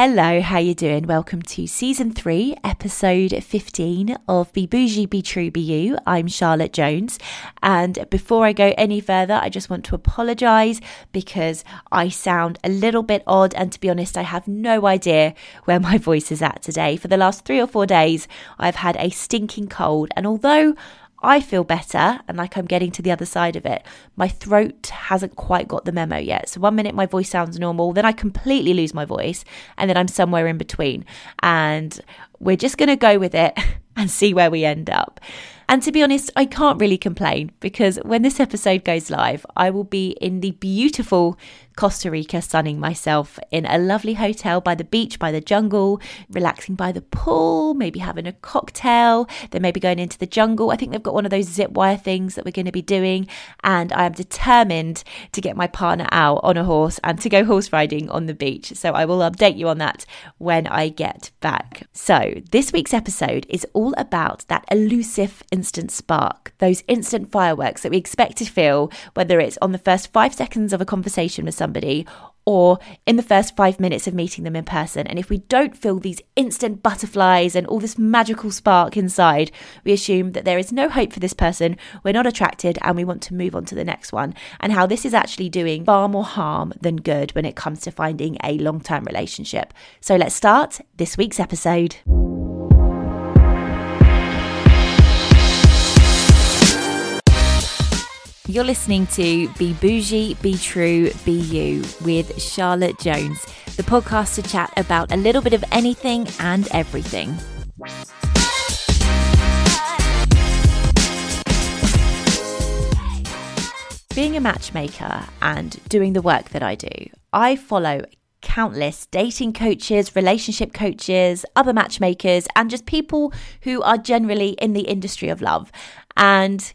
Hello, how you doing? Welcome to season 3, episode 15 of Be Bougie, Be True, Be You. I'm Charlotte Jones, and before I go any further, I just want to apologize because I sound a little bit odd and to be honest, I have no idea where my voice is at today. For the last 3 or 4 days, I've had a stinking cold, and although I feel better and like I'm getting to the other side of it. My throat hasn't quite got the memo yet. So one minute my voice sounds normal, then I completely lose my voice, and then I'm somewhere in between. And we're just going to go with it and see where we end up. And to be honest, I can't really complain because when this episode goes live, I will be in the beautiful Costa Rica sunning myself in a lovely hotel by the beach, by the jungle, relaxing by the pool, maybe having a cocktail, then maybe going into the jungle. I think they've got one of those zip wire things that we're going to be doing. And I am determined to get my partner out on a horse and to go horse riding on the beach. So I will update you on that when I get back. So this week's episode is all about that elusive instant spark, those instant fireworks that we expect to feel, whether it's on the first five seconds of a conversation with someone somebody or in the first five minutes of meeting them in person. And if we don't feel these instant butterflies and all this magical spark inside, we assume that there is no hope for this person, we're not attracted, and we want to move on to the next one. And how this is actually doing far more harm than good when it comes to finding a long term relationship. So let's start this week's episode. You're listening to Be Bougie, Be True, Be You with Charlotte Jones, the podcast to chat about a little bit of anything and everything. Being a matchmaker and doing the work that I do, I follow countless dating coaches, relationship coaches, other matchmakers, and just people who are generally in the industry of love. And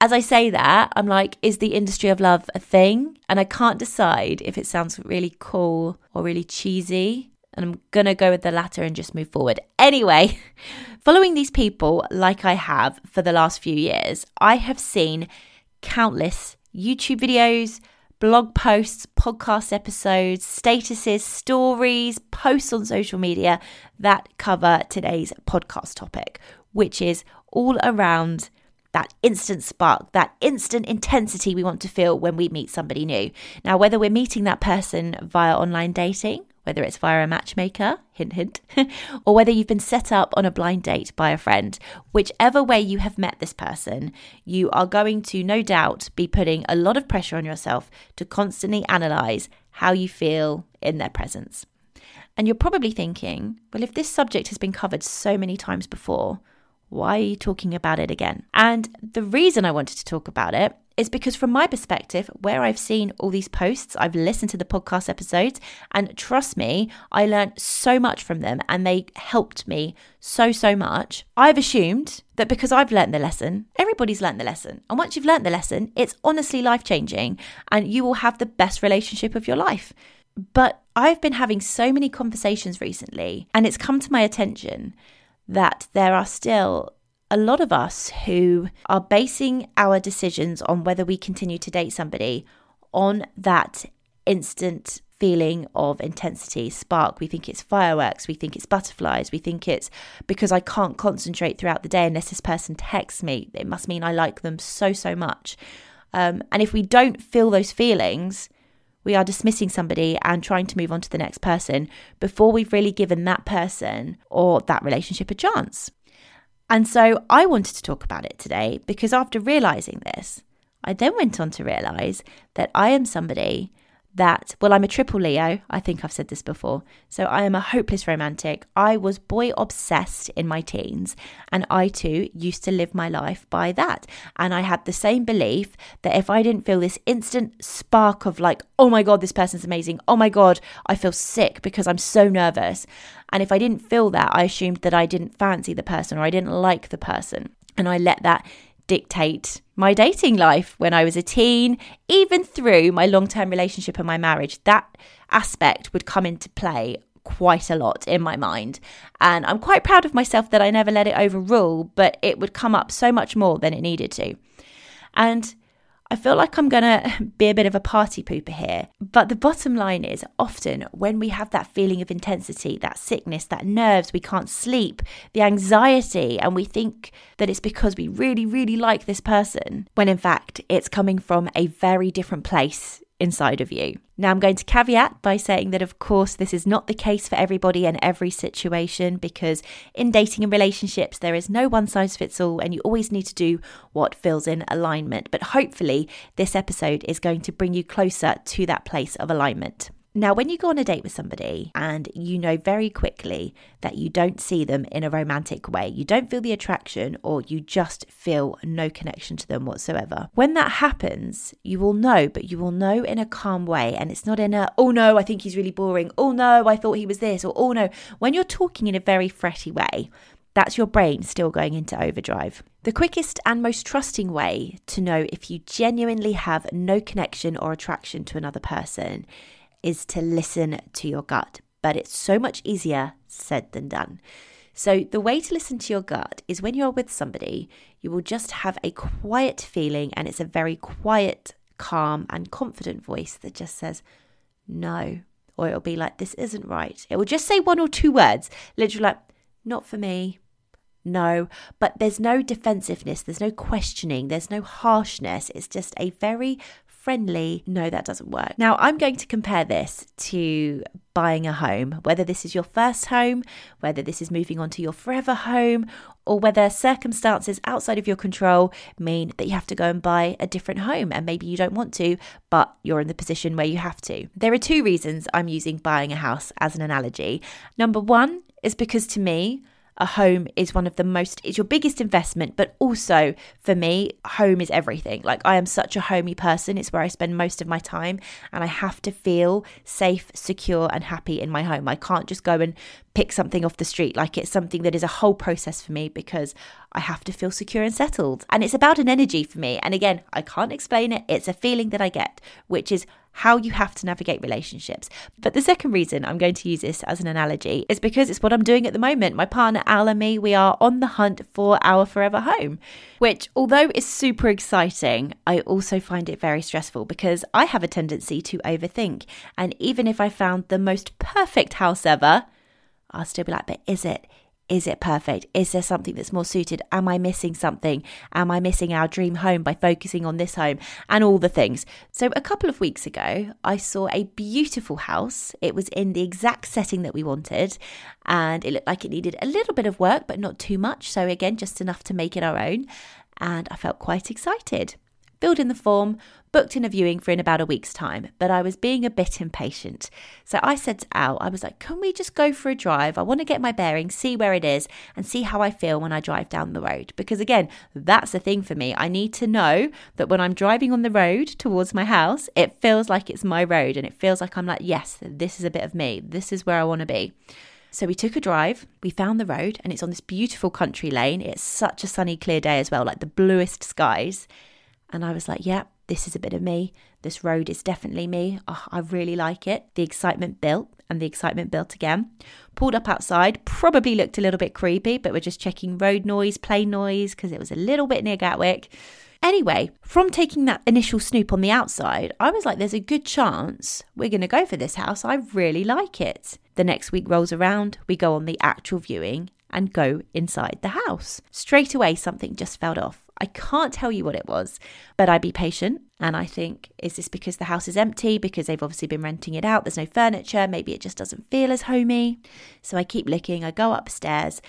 as I say that, I'm like, is the industry of love a thing? And I can't decide if it sounds really cool or really cheesy. And I'm going to go with the latter and just move forward. Anyway, following these people like I have for the last few years, I have seen countless YouTube videos, blog posts, podcast episodes, statuses, stories, posts on social media that cover today's podcast topic, which is all around that instant spark, that instant intensity we want to feel when we meet somebody new. Now, whether we're meeting that person via online dating, whether it's via a matchmaker, hint, hint, or whether you've been set up on a blind date by a friend, whichever way you have met this person, you are going to no doubt be putting a lot of pressure on yourself to constantly analyze how you feel in their presence. And you're probably thinking, well, if this subject has been covered so many times before, why are you talking about it again? And the reason I wanted to talk about it is because, from my perspective, where I've seen all these posts, I've listened to the podcast episodes, and trust me, I learned so much from them and they helped me so, so much. I've assumed that because I've learned the lesson, everybody's learned the lesson. And once you've learned the lesson, it's honestly life changing and you will have the best relationship of your life. But I've been having so many conversations recently, and it's come to my attention that there are still a lot of us who are basing our decisions on whether we continue to date somebody on that instant feeling of intensity, spark. We think it's fireworks. We think it's butterflies. We think it's because I can't concentrate throughout the day unless this person texts me. It must mean I like them so, so much. Um, and if we don't feel those feelings, we are dismissing somebody and trying to move on to the next person before we've really given that person or that relationship a chance. And so I wanted to talk about it today because after realizing this, I then went on to realize that I am somebody that, well, I'm a triple Leo. I think I've said this before. So I am a hopeless romantic. I was boy obsessed in my teens, and I too used to live my life by that. And I had the same belief that if I didn't feel this instant spark of like, oh my God, this person's amazing. Oh my God, I feel sick because I'm so nervous. And if I didn't feel that, I assumed that I didn't fancy the person or I didn't like the person. And I let that dictate my dating life when I was a teen, even through my long term relationship and my marriage. That aspect would come into play quite a lot in my mind. And I'm quite proud of myself that I never let it overrule, but it would come up so much more than it needed to. And I feel like I'm going to be a bit of a party pooper here. But the bottom line is often when we have that feeling of intensity, that sickness, that nerves, we can't sleep, the anxiety, and we think that it's because we really, really like this person, when in fact it's coming from a very different place inside of you. Now, I'm going to caveat by saying that, of course, this is not the case for everybody and every situation because in dating and relationships, there is no one size fits all, and you always need to do what feels in alignment. But hopefully, this episode is going to bring you closer to that place of alignment. Now, when you go on a date with somebody and you know very quickly that you don't see them in a romantic way, you don't feel the attraction, or you just feel no connection to them whatsoever. When that happens, you will know, but you will know in a calm way. And it's not in a, oh no, I think he's really boring. Oh no, I thought he was this. Or oh no. When you're talking in a very fretty way, that's your brain still going into overdrive. The quickest and most trusting way to know if you genuinely have no connection or attraction to another person is to listen to your gut, but it's so much easier said than done. So, the way to listen to your gut is when you're with somebody, you will just have a quiet feeling, and it's a very quiet, calm, and confident voice that just says, no. Or it'll be like, this isn't right. It will just say one or two words, literally like, not for me, no, but there's no defensiveness, there's no questioning, there's no harshness. It's just a very friendly, no, that doesn't work. Now, I'm going to compare this to buying a home, whether this is your first home, whether this is moving on to your forever home, or whether circumstances outside of your control mean that you have to go and buy a different home and maybe you don't want to, but you're in the position where you have to. There are two reasons I'm using buying a house as an analogy. Number one is because to me, a home is one of the most it's your biggest investment but also for me home is everything. Like i am such a homey person. It's where i spend most of my time and i have to feel safe secure and happy in my home. I can't just go and pick something off the street. Like it's something that is a whole process for me because i have to feel secure and settled. And it's about an energy for me. And again i can't explain it. It's a feeling that i get which is how you have to navigate relationships. But the second reason I'm going to use this as an analogy is because it's what I'm doing at the moment. My partner Al and me, we are on the hunt for our forever home, which, although is super exciting, I also find it very stressful because I have a tendency to overthink. And even if I found the most perfect house ever, I'll still be like, but is it? Is it perfect? Is there something that's more suited? Am I missing something? Am I missing our dream home by focusing on this home and all the things? So, a couple of weeks ago, I saw a beautiful house. It was in the exact setting that we wanted, and it looked like it needed a little bit of work, but not too much. So, again, just enough to make it our own. And I felt quite excited filled in the form, booked in a viewing for in about a week's time, but I was being a bit impatient. So I said to Al, I was like, can we just go for a drive? I want to get my bearings, see where it is, and see how I feel when I drive down the road. Because again, that's the thing for me. I need to know that when I'm driving on the road towards my house, it feels like it's my road and it feels like I'm like, yes, this is a bit of me. This is where I want to be. So we took a drive, we found the road, and it's on this beautiful country lane. It's such a sunny, clear day as well, like the bluest skies. And I was like, yeah, this is a bit of me. This road is definitely me. Oh, I really like it. The excitement built and the excitement built again. Pulled up outside, probably looked a little bit creepy, but we're just checking road noise, plane noise, because it was a little bit near Gatwick. Anyway, from taking that initial snoop on the outside, I was like, there's a good chance we're going to go for this house. I really like it. The next week rolls around, we go on the actual viewing and go inside the house. Straight away, something just felt off. I can't tell you what it was, but I'd be patient and I think, is this because the house is empty? Because they've obviously been renting it out. There's no furniture. Maybe it just doesn't feel as homey. So I keep looking. I go upstairs,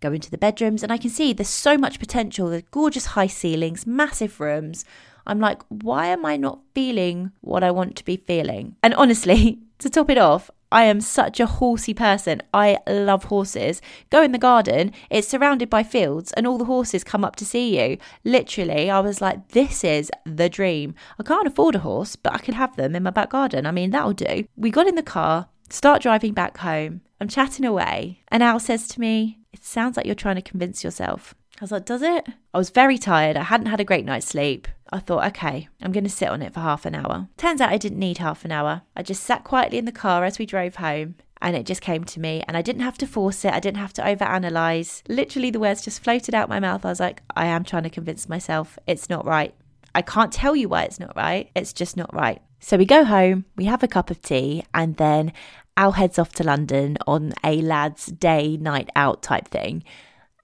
go into the bedrooms, and I can see there's so much potential. There's gorgeous high ceilings, massive rooms. I'm like, why am I not feeling what I want to be feeling? And honestly, to top it off, I am such a horsey person. I love horses. Go in the garden, it's surrounded by fields, and all the horses come up to see you. Literally, I was like, this is the dream. I can't afford a horse, but I could have them in my back garden. I mean, that'll do. We got in the car, start driving back home. I'm chatting away, and Al says to me, It sounds like you're trying to convince yourself. I was like, Does it? I was very tired. I hadn't had a great night's sleep. I thought, okay, I'm going to sit on it for half an hour. Turns out I didn't need half an hour. I just sat quietly in the car as we drove home and it just came to me and I didn't have to force it. I didn't have to overanalyze. Literally the words just floated out my mouth. I was like, I am trying to convince myself it's not right. I can't tell you why it's not right. It's just not right. So we go home, we have a cup of tea, and then Al heads off to London on a lad's day night out type thing.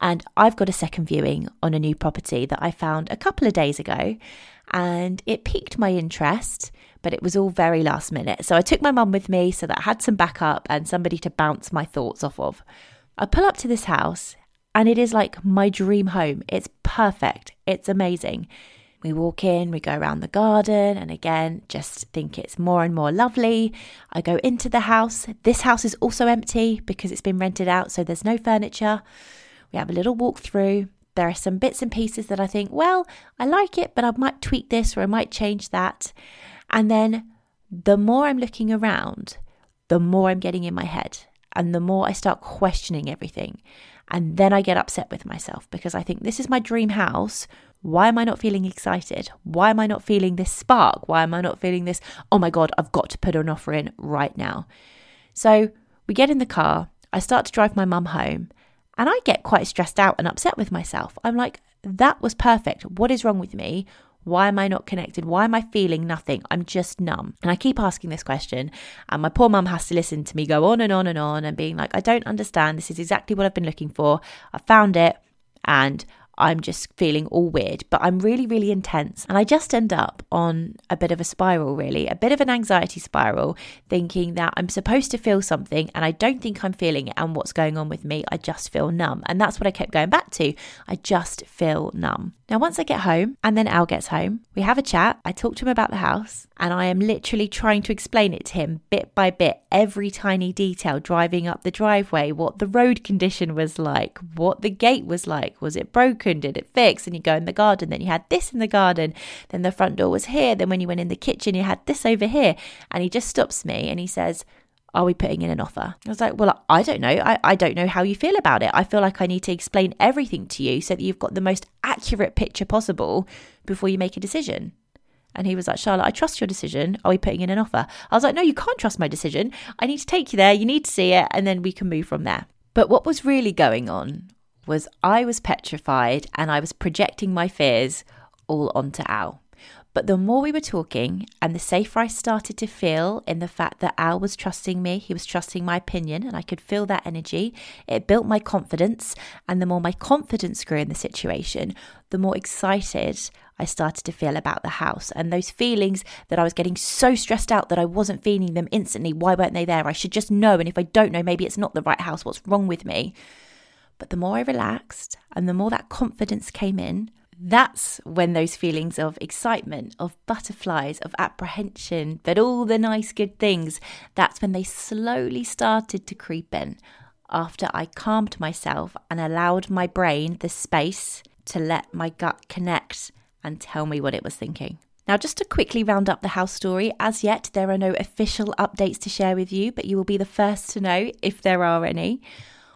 And I've got a second viewing on a new property that I found a couple of days ago. And it piqued my interest, but it was all very last minute. So I took my mum with me so that I had some backup and somebody to bounce my thoughts off of. I pull up to this house and it is like my dream home. It's perfect, it's amazing. We walk in, we go around the garden, and again, just think it's more and more lovely. I go into the house. This house is also empty because it's been rented out, so there's no furniture. We have a little walk through. There are some bits and pieces that I think, well, I like it, but I might tweak this or I might change that. And then the more I'm looking around, the more I'm getting in my head and the more I start questioning everything. And then I get upset with myself because I think this is my dream house. Why am I not feeling excited? Why am I not feeling this spark? Why am I not feeling this, oh my God, I've got to put an offer in right now? So we get in the car. I start to drive my mum home and I get quite stressed out and upset with myself. I'm like, that was perfect. What is wrong with me? Why am I not connected? Why am I feeling nothing? I'm just numb. And I keep asking this question, and my poor mum has to listen to me go on and on and on and being like, I don't understand. This is exactly what I've been looking for. I found it, and I'm just feeling all weird, but I'm really, really intense. And I just end up on a bit of a spiral, really, a bit of an anxiety spiral, thinking that I'm supposed to feel something and I don't think I'm feeling it. And what's going on with me? I just feel numb. And that's what I kept going back to. I just feel numb. Now, once I get home and then Al gets home, we have a chat. I talk to him about the house and I am literally trying to explain it to him bit by bit, every tiny detail, driving up the driveway, what the road condition was like, what the gate was like, was it broken? Did it fix? And you go in the garden, then you had this in the garden, then the front door was here, then when you went in the kitchen, you had this over here. And he just stops me and he says, are we putting in an offer? I was like, well, I don't know. I, I don't know how you feel about it. I feel like I need to explain everything to you so that you've got the most accurate picture possible before you make a decision. And he was like, Charlotte, I trust your decision. Are we putting in an offer? I was like, no, you can't trust my decision. I need to take you there. You need to see it. And then we can move from there. But what was really going on was I was petrified and I was projecting my fears all onto Al. But the more we were talking and the safer I started to feel in the fact that Al was trusting me, he was trusting my opinion, and I could feel that energy, it built my confidence. And the more my confidence grew in the situation, the more excited I started to feel about the house. And those feelings that I was getting so stressed out that I wasn't feeling them instantly. Why weren't they there? I should just know. And if I don't know, maybe it's not the right house. What's wrong with me? But the more I relaxed and the more that confidence came in, that's when those feelings of excitement, of butterflies, of apprehension, but all the nice good things, that's when they slowly started to creep in after I calmed myself and allowed my brain the space to let my gut connect and tell me what it was thinking. Now, just to quickly round up the house story, as yet there are no official updates to share with you, but you will be the first to know if there are any.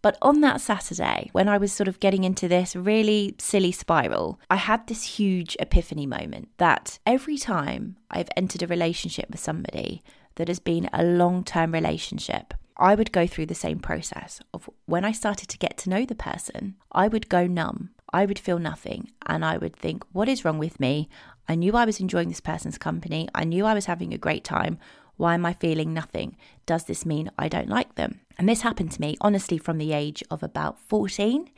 But on that Saturday, when I was sort of getting into this really silly spiral, I had this huge epiphany moment that every time I've entered a relationship with somebody that has been a long term relationship, I would go through the same process of when I started to get to know the person, I would go numb. I would feel nothing and I would think, what is wrong with me? I knew I was enjoying this person's company. I knew I was having a great time. Why am I feeling nothing? Does this mean I don't like them? And this happened to me, honestly, from the age of about 14.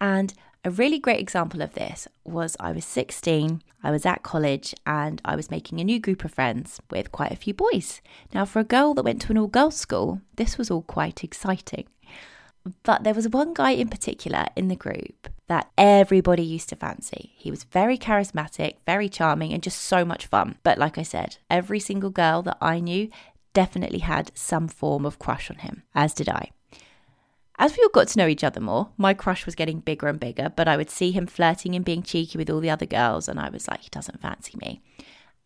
And a really great example of this was I was 16, I was at college, and I was making a new group of friends with quite a few boys. Now, for a girl that went to an all girls school, this was all quite exciting. But there was one guy in particular in the group that everybody used to fancy. He was very charismatic, very charming, and just so much fun. But like I said, every single girl that I knew definitely had some form of crush on him, as did I. As we all got to know each other more, my crush was getting bigger and bigger, but I would see him flirting and being cheeky with all the other girls, and I was like, he doesn't fancy me.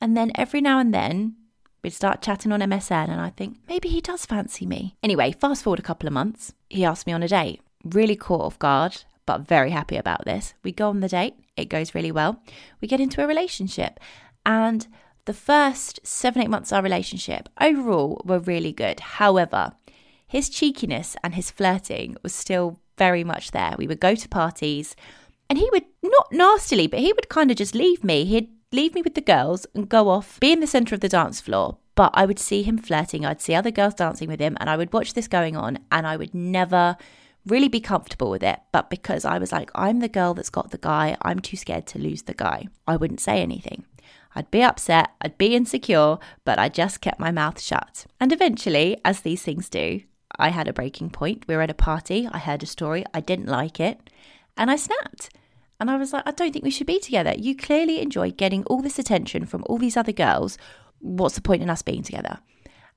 And then every now and then, We'd start chatting on MSN, and I think maybe he does fancy me. Anyway, fast forward a couple of months, he asked me on a date. Really caught off guard, but very happy about this. We go on the date, it goes really well. We get into a relationship, and the first seven, eight months of our relationship overall were really good. However, his cheekiness and his flirting was still very much there. We would go to parties, and he would, not nastily, but he would kind of just leave me. He'd leave me with the girls and go off, be in the centre of the dance floor. But I would see him flirting, I'd see other girls dancing with him, and I would watch this going on, and I would never really be comfortable with it. But because I was like, I'm the girl that's got the guy, I'm too scared to lose the guy, I wouldn't say anything. I'd be upset, I'd be insecure, but I just kept my mouth shut. And eventually, as these things do, I had a breaking point. We were at a party, I heard a story, I didn't like it, and I snapped. And I was like, I don't think we should be together. You clearly enjoy getting all this attention from all these other girls. What's the point in us being together?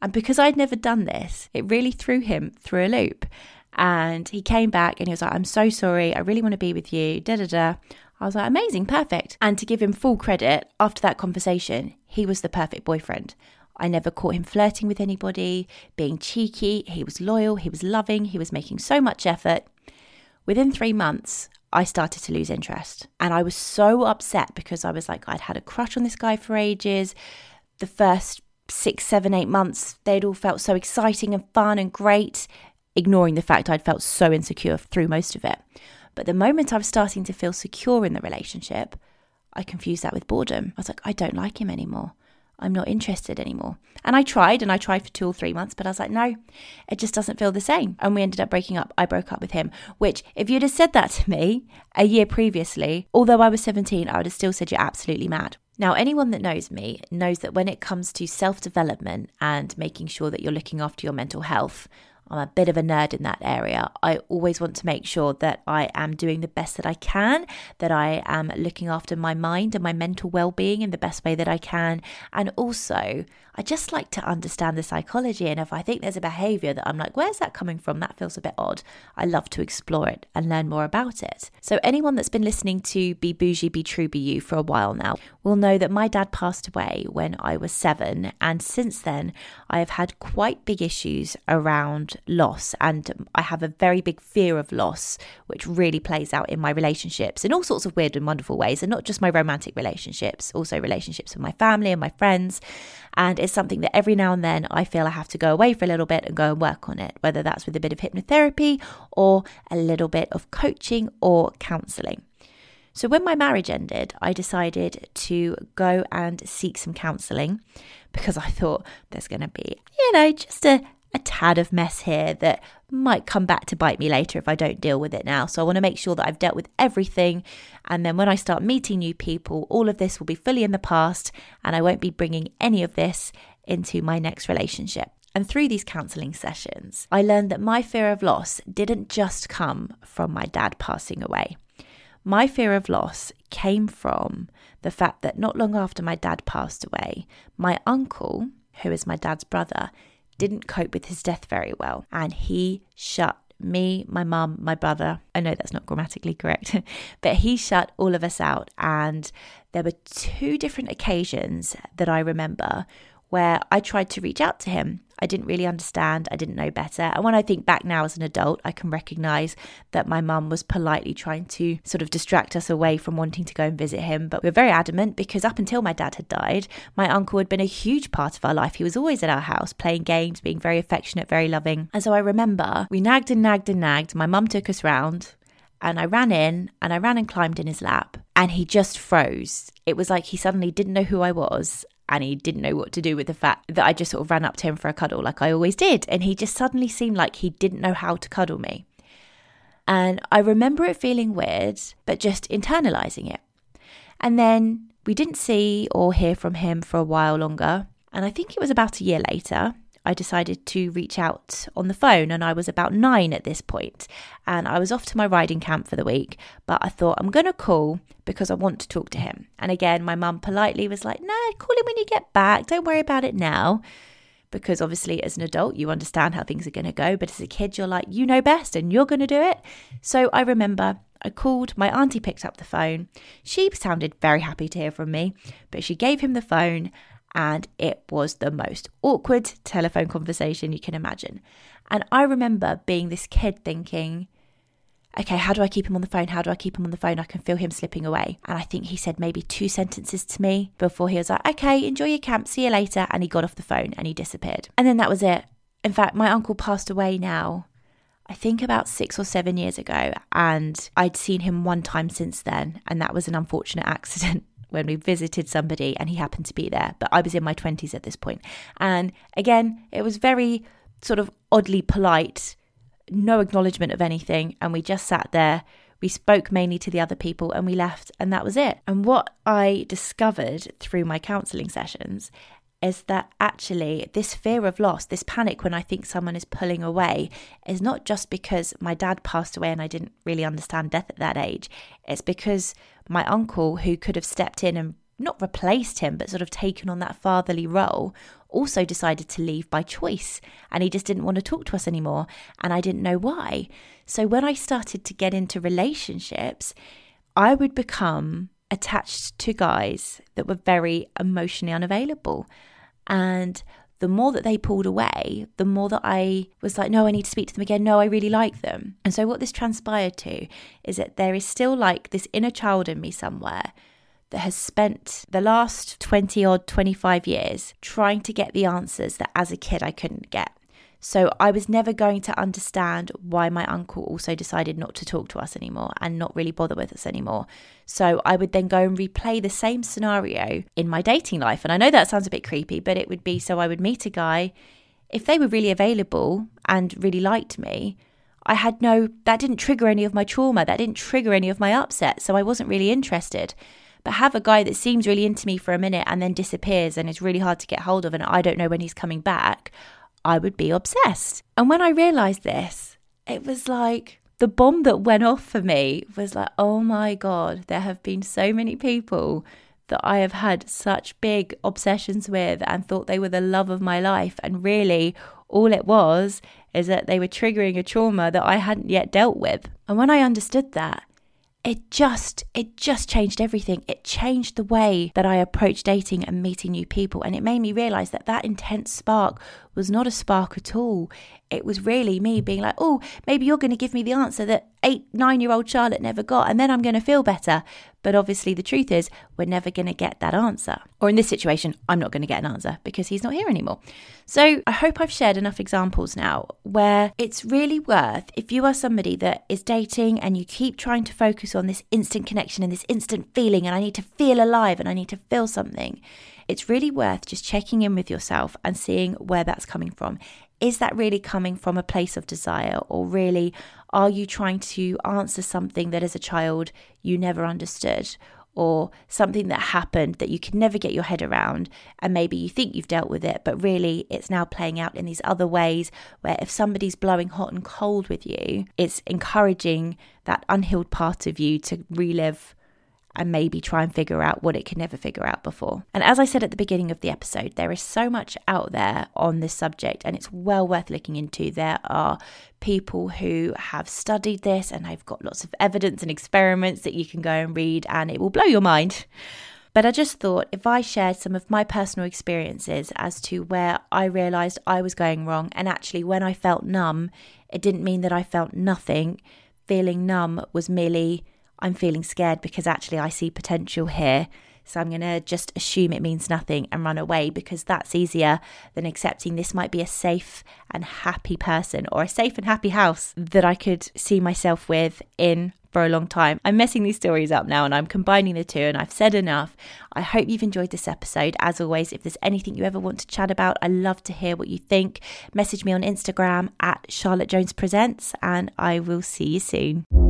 And because I'd never done this, it really threw him through a loop. And he came back and he was like, I'm so sorry. I really want to be with you. Da da da. I was like, amazing, perfect. And to give him full credit, after that conversation, he was the perfect boyfriend. I never caught him flirting with anybody, being cheeky. He was loyal, he was loving, he was making so much effort. Within three months, I started to lose interest. And I was so upset because I was like, I'd had a crush on this guy for ages. The first six, seven, eight months, they'd all felt so exciting and fun and great, ignoring the fact I'd felt so insecure through most of it. But the moment I was starting to feel secure in the relationship, I confused that with boredom. I was like, I don't like him anymore. I'm not interested anymore. And I tried and I tried for two or three months, but I was like, no, it just doesn't feel the same. And we ended up breaking up. I broke up with him, which, if you'd have said that to me a year previously, although I was 17, I would have still said you're absolutely mad. Now, anyone that knows me knows that when it comes to self development and making sure that you're looking after your mental health, I'm a bit of a nerd in that area. I always want to make sure that I am doing the best that I can, that I am looking after my mind and my mental well being in the best way that I can. And also, I just like to understand the psychology. And if I think there's a behavior that I'm like, where's that coming from? That feels a bit odd. I love to explore it and learn more about it. So, anyone that's been listening to Be Bougie, Be True, Be You for a while now will know that my dad passed away when I was seven. And since then, I have had quite big issues around loss. And I have a very big fear of loss, which really plays out in my relationships in all sorts of weird and wonderful ways. And not just my romantic relationships, also relationships with my family and my friends. And it's something that every now and then I feel I have to go away for a little bit and go and work on it, whether that's with a bit of hypnotherapy or a little bit of coaching or counseling. So, when my marriage ended, I decided to go and seek some counseling because I thought there's going to be, you know, just a, a tad of mess here that might come back to bite me later if I don't deal with it now. So I want to make sure that I've dealt with everything. And then when I start meeting new people, all of this will be fully in the past and I won't be bringing any of this into my next relationship. And through these counselling sessions, I learned that my fear of loss didn't just come from my dad passing away. My fear of loss came from the fact that not long after my dad passed away, my uncle, who is my dad's brother, didn't cope with his death very well and he shut me, my mum, my brother. I know that's not grammatically correct, but he shut all of us out. And there were two different occasions that I remember where I tried to reach out to him. I didn't really understand, I didn't know better. And when I think back now as an adult, I can recognize that my mum was politely trying to sort of distract us away from wanting to go and visit him. But we were very adamant because up until my dad had died, my uncle had been a huge part of our life. He was always at our house playing games, being very affectionate, very loving. And so I remember we nagged and nagged and nagged. My mum took us round and I ran in and I ran and climbed in his lap and he just froze. It was like he suddenly didn't know who I was and he didn't know what to do with the fact that I just sort of ran up to him for a cuddle like I always did. And he just suddenly seemed like he didn't know how to cuddle me. And I remember it feeling weird, but just internalizing it. And then we didn't see or hear from him for a while longer. And I think it was about a year later I decided to reach out on the phone, and I was about nine at this point, and I was off to my riding camp for the week. But I thought I'm going to call because I want to talk to him. And again, my mum politely was like, "No, call him when you get back. Don't worry about it now." Because obviously, as an adult, you understand how things are going to go, but as a kid, you're like, you know best and you're going to do it. So I remember I called, my auntie picked up the phone. She sounded very happy to hear from me, but she gave him the phone and it was the most awkward telephone conversation you can imagine. And I remember being this kid thinking, okay, how do I keep him on the phone? How do I keep him on the phone? I can feel him slipping away. And I think he said maybe two sentences to me before he was like, okay, enjoy your camp, see you later. And he got off the phone and he disappeared. And then that was it. In fact, my uncle passed away now, I think about six or seven years ago. And I'd seen him one time since then. And that was an unfortunate accident. When we visited somebody and he happened to be there. But I was in my 20s at this point. And again, it was very sort of oddly polite, no acknowledgement of anything. And we just sat there. We spoke mainly to the other people and we left, and that was it. And what I discovered through my counseling sessions is that actually this fear of loss, this panic when I think someone is pulling away, is not just because my dad passed away and I didn't really understand death at that age. It's because my uncle, who could have stepped in and not replaced him, but sort of taken on that fatherly role, also decided to leave by choice. And he just didn't want to talk to us anymore. And I didn't know why. So when I started to get into relationships, I would become attached to guys that were very emotionally unavailable. And the more that they pulled away, the more that I was like, no, I need to speak to them again. No, I really like them. And so, what this transpired to is that there is still like this inner child in me somewhere that has spent the last 20 odd, 25 years trying to get the answers that as a kid I couldn't get. So I was never going to understand why my uncle also decided not to talk to us anymore and not really bother with us anymore. So I would then go and replay the same scenario in my dating life. And I know that sounds a bit creepy, but it would be so I would meet a guy. If they were really available and really liked me, I had no, that didn't trigger any of my trauma. That didn't trigger any of my upset. So I wasn't really interested. But have a guy that seems really into me for a minute and then disappears and is really hard to get hold of and I don't know when he's coming back. I would be obsessed. And when I realized this, it was like the bomb that went off for me was like, oh my God, there have been so many people that I have had such big obsessions with and thought they were the love of my life. And really, all it was is that they were triggering a trauma that I hadn't yet dealt with. And when I understood that, it just it just changed everything it changed the way that i approach dating and meeting new people and it made me realize that that intense spark was not a spark at all. It was really me being like oh maybe you're going to give me the answer that eight nine year old charlotte never got and then i'm going to feel better. But obviously the truth is we're never going to get that answer. Or in this situation i'm not going to get an answer because he's not here anymore. So i hope i've shared enough examples now where it's really worth if you are somebody that is dating and you keep trying to focus on this instant connection and this instant feeling and i need to feel alive and i need to feel something it's really worth just checking in with yourself and seeing where that's coming from. Is that really coming from a place of desire or really are you trying to answer something that as a child you never understood or something that happened that you could never get your head around and maybe you think you've dealt with it but really it's now playing out in these other ways where if somebody's blowing hot and cold with you it's encouraging that unhealed part of you to relive and maybe try and figure out what it could never figure out before. And as I said at the beginning of the episode, there is so much out there on this subject and it's well worth looking into. There are people who have studied this and they've got lots of evidence and experiments that you can go and read, and it will blow your mind. But I just thought if I shared some of my personal experiences as to where I realised I was going wrong, and actually when I felt numb, it didn't mean that I felt nothing. Feeling numb was merely I'm feeling scared because actually I see potential here. So I'm going to just assume it means nothing and run away because that's easier than accepting this might be a safe and happy person or a safe and happy house that I could see myself with in for a long time. I'm messing these stories up now and I'm combining the two, and I've said enough. I hope you've enjoyed this episode. As always, if there's anything you ever want to chat about, I love to hear what you think. Message me on Instagram at Charlotte Jones Presents, and I will see you soon.